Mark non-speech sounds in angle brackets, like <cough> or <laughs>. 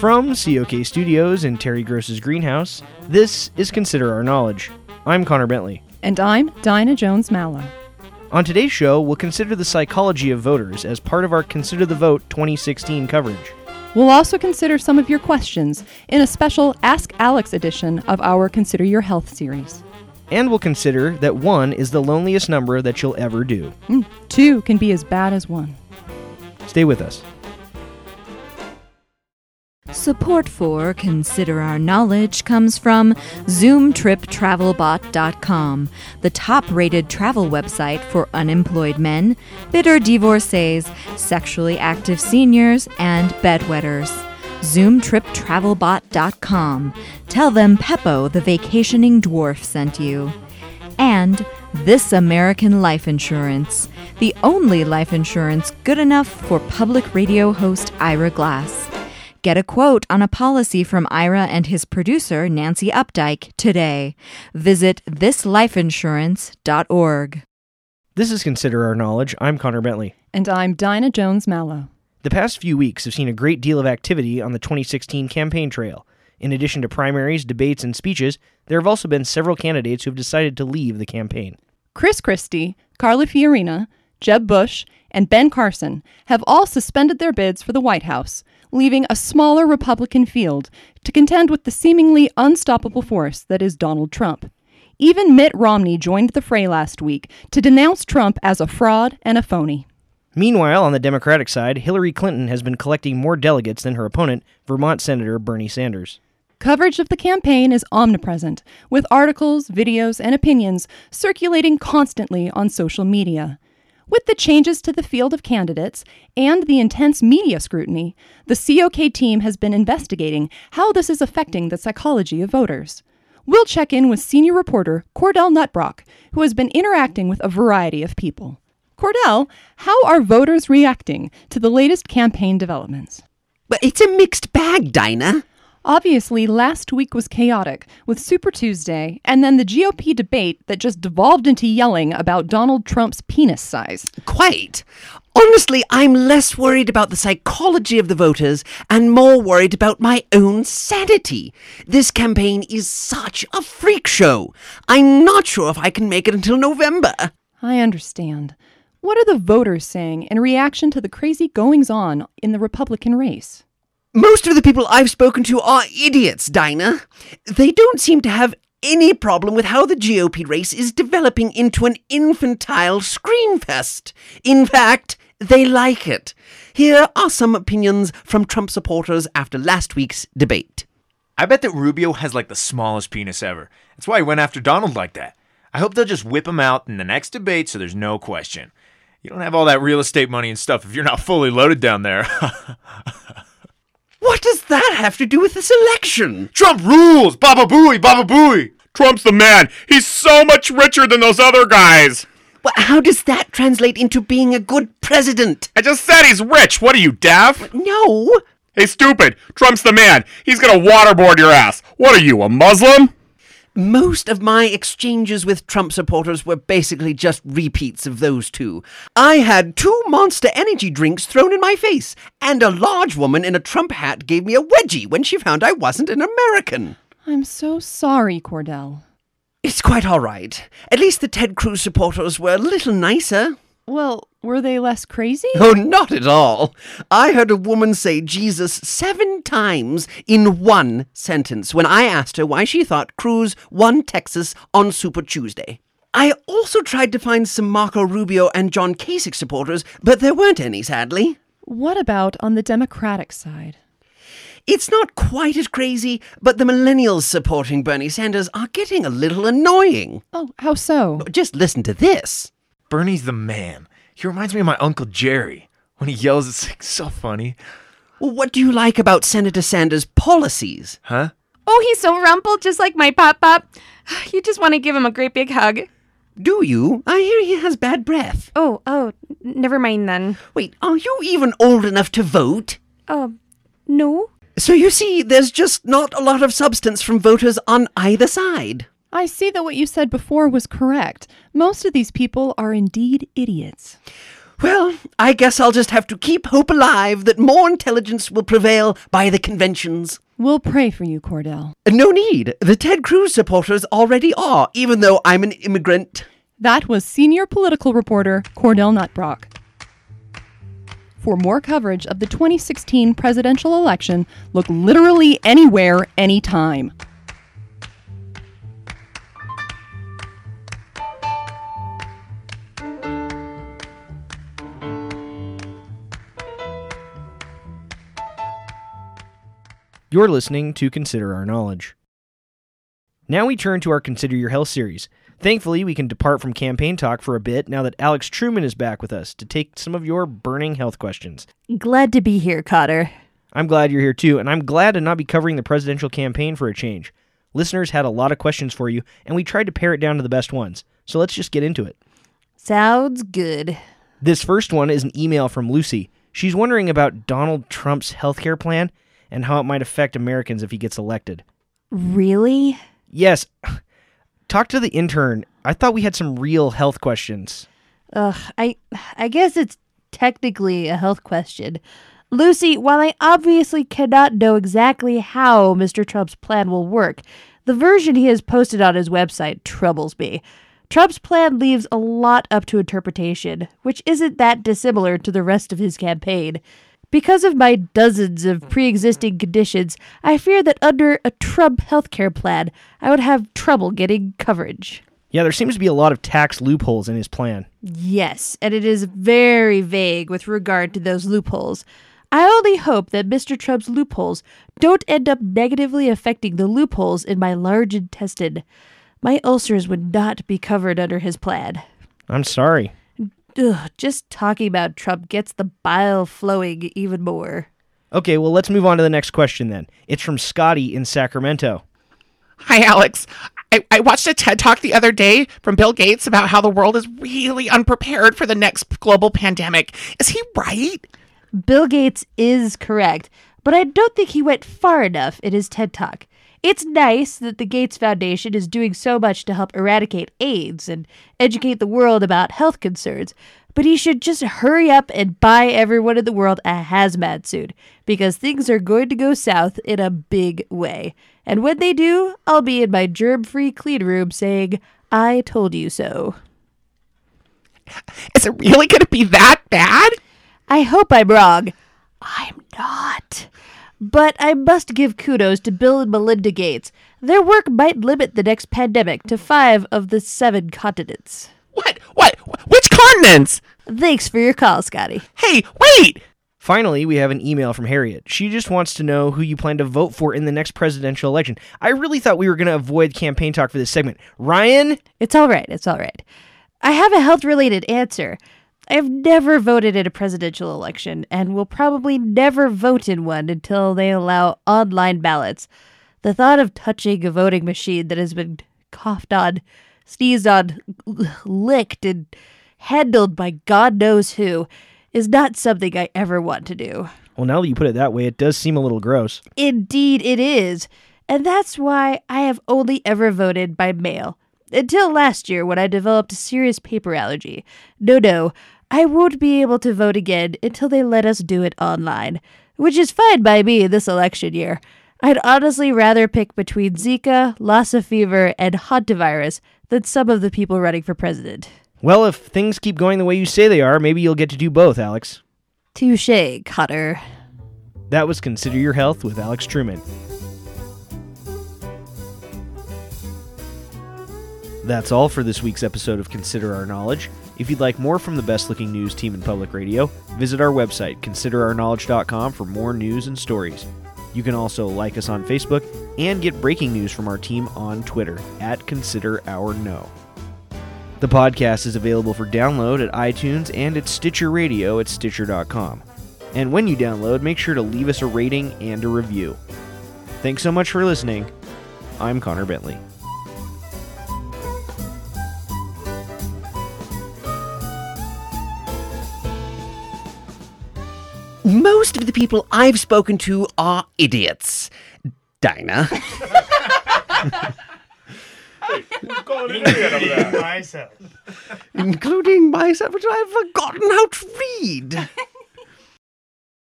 From COK Studios in Terry Gross's greenhouse, this is Consider Our Knowledge. I'm Connor Bentley. And I'm Dinah Jones Mallow. On today's show, we'll consider the psychology of voters as part of our Consider the Vote 2016 coverage. We'll also consider some of your questions in a special Ask Alex edition of our Consider Your Health series. And we'll consider that one is the loneliest number that you'll ever do. Mm, two can be as bad as one. Stay with us. Support for Consider Our Knowledge comes from ZoomTripTravelBot.com, the top rated travel website for unemployed men, bitter divorcees, sexually active seniors, and bedwetters. ZoomTripTravelBot.com. Tell them Peppo, the vacationing dwarf, sent you. And This American Life Insurance, the only life insurance good enough for public radio host Ira Glass. Get a quote on a policy from Ira and his producer, Nancy Updike, today. Visit thislifeinsurance.org. This is Consider Our Knowledge. I'm Connor Bentley. And I'm Dinah Jones Mallow. The past few weeks have seen a great deal of activity on the 2016 campaign trail. In addition to primaries, debates, and speeches, there have also been several candidates who have decided to leave the campaign. Chris Christie, Carly Fiorina, Jeb Bush, and Ben Carson have all suspended their bids for the White House, leaving a smaller Republican field to contend with the seemingly unstoppable force that is Donald Trump. Even Mitt Romney joined the fray last week to denounce Trump as a fraud and a phony. Meanwhile, on the Democratic side, Hillary Clinton has been collecting more delegates than her opponent, Vermont Senator Bernie Sanders. Coverage of the campaign is omnipresent, with articles, videos, and opinions circulating constantly on social media. With the changes to the field of candidates and the intense media scrutiny, the COK team has been investigating how this is affecting the psychology of voters. We'll check in with senior reporter Cordell Nutbrock, who has been interacting with a variety of people. Cordell, how are voters reacting to the latest campaign developments? But it's a mixed bag, Dinah. Obviously, last week was chaotic with Super Tuesday and then the GOP debate that just devolved into yelling about Donald Trump's penis size. Quite. Honestly, I'm less worried about the psychology of the voters and more worried about my own sanity. This campaign is such a freak show. I'm not sure if I can make it until November. I understand. What are the voters saying in reaction to the crazy goings on in the Republican race? Most of the people I've spoken to are idiots, Dinah. They don't seem to have any problem with how the GOP race is developing into an infantile screamfest. In fact, they like it. Here are some opinions from Trump supporters after last week's debate. I bet that Rubio has like the smallest penis ever. That's why he went after Donald like that. I hope they'll just whip him out in the next debate so there's no question. You don't have all that real estate money and stuff if you're not fully loaded down there. <laughs> What does that have to do with this election? Trump rules! Baba Booey! Baba Booey! Trump's the man. He's so much richer than those other guys. Well, how does that translate into being a good president? I just said he's rich. What are you, deaf? No. Hey, stupid. Trump's the man. He's gonna waterboard your ass. What are you, a Muslim? Most of my exchanges with Trump supporters were basically just repeats of those two. I had two monster energy drinks thrown in my face, and a large woman in a Trump hat gave me a wedgie when she found I wasn't an American. I'm so sorry, Cordell. It's quite all right. At least the Ted Cruz supporters were a little nicer. Well, were they less crazy? <laughs> Oh, not at all. I heard a woman say Jesus seven times in one sentence when I asked her why she thought Cruz won Texas on Super Tuesday. I also tried to find some Marco Rubio and John Kasich supporters, but there weren't any, sadly. What about on the Democratic side? It's not quite as crazy, but the millennials supporting Bernie Sanders are getting a little annoying. Oh, how so? Just listen to this. Bernie's the man. He reminds me of my Uncle Jerry. When he yells, it's like so funny. Well, what do you like about Senator Sanders' policies? Huh? Oh, he's so rumpled, just like my pop pop. <sighs> You just want to give him a great big hug. Do you? I hear he has bad breath. Oh, oh, never mind then. Wait, are you even old enough to vote? Oh, no? So you see, there's just not a lot of substance from voters on either side. I see that what you said before was correct. Most of these people are indeed idiots. Well, I guess I'll just have to keep hope alive that more intelligence will prevail by the conventions. We'll pray for you, Cordell. No need. The Ted Cruz supporters already are, even though I'm an immigrant. That was senior political reporter Cordell Nutbrock. For more coverage of the 2016 presidential election, look literally anywhere, anytime. You're listening to Consider Our Knowledge. Now we turn to our Consider Your Health series. Thankfully, we can depart from campaign talk for a bit now that Alex Truman is back with us to take some of your burning health questions. Glad to be here, Cotter. I'm glad you're here too, and I'm glad to not be covering the presidential campaign for a change. Listeners had a lot of questions for you, and we tried to pare it down to the best ones. So let's just get into it. Sounds good. This first one is an email from Lucy. She's wondering about Donald Trump's healthcare plan and how it might affect Americans if he gets elected. Really? Yes. <sighs> Talk to the intern. I thought we had some real health questions. Ugh, I I guess it's technically a health question. Lucy, while I obviously cannot know exactly how Mr. Trump's plan will work, the version he has posted on his website troubles me. Trump's plan leaves a lot up to interpretation, which isn't that dissimilar to the rest of his campaign. Because of my dozens of pre existing conditions, I fear that under a Trump healthcare plan, I would have trouble getting coverage. Yeah, there seems to be a lot of tax loopholes in his plan. Yes, and it is very vague with regard to those loopholes. I only hope that Mr. Trump's loopholes don't end up negatively affecting the loopholes in my large intestine. My ulcers would not be covered under his plan. I'm sorry. Ugh, just talking about Trump gets the bile flowing even more. Okay, well, let's move on to the next question then. It's from Scotty in Sacramento. Hi, Alex. I, I watched a TED talk the other day from Bill Gates about how the world is really unprepared for the next global pandemic. Is he right? Bill Gates is correct, but I don't think he went far enough in his TED talk. It's nice that the Gates Foundation is doing so much to help eradicate AIDS and educate the world about health concerns, but he should just hurry up and buy everyone in the world a hazmat suit because things are going to go south in a big way. And when they do, I'll be in my germ free clean room saying, I told you so. <laughs> Is it really going to be that bad? I hope I'm wrong. I'm not. But I must give kudos to Bill and Melinda Gates. Their work might limit the next pandemic to five of the seven continents. What? What? Which continents? Thanks for your call, Scotty. Hey, wait! Finally, we have an email from Harriet. She just wants to know who you plan to vote for in the next presidential election. I really thought we were going to avoid campaign talk for this segment. Ryan? It's all right. It's all right. I have a health related answer. I've never voted in a presidential election and will probably never vote in one until they allow online ballots. The thought of touching a voting machine that has been coughed on, sneezed on, <laughs> licked, and handled by God knows who is not something I ever want to do. Well, now that you put it that way, it does seem a little gross. Indeed, it is. And that's why I have only ever voted by mail. Until last year, when I developed a serious paper allergy. No, no, I won't be able to vote again until they let us do it online, which is fine by me this election year. I'd honestly rather pick between Zika, Lassa fever, and hantavirus than some of the people running for president. Well, if things keep going the way you say they are, maybe you'll get to do both, Alex. Touche, Cutter. That was Consider Your Health with Alex Truman. That's all for this week's episode of Consider Our Knowledge. If you'd like more from the best looking news team in public radio, visit our website, considerourknowledge.com, for more news and stories. You can also like us on Facebook and get breaking news from our team on Twitter at Consider Our Know. The podcast is available for download at iTunes and at Stitcher Radio at Stitcher.com. And when you download, make sure to leave us a rating and a review. Thanks so much for listening. I'm Connor Bentley. Most of the people I've spoken to are idiots. Dinah. <laughs> myself. including myself, which I've forgotten how to read.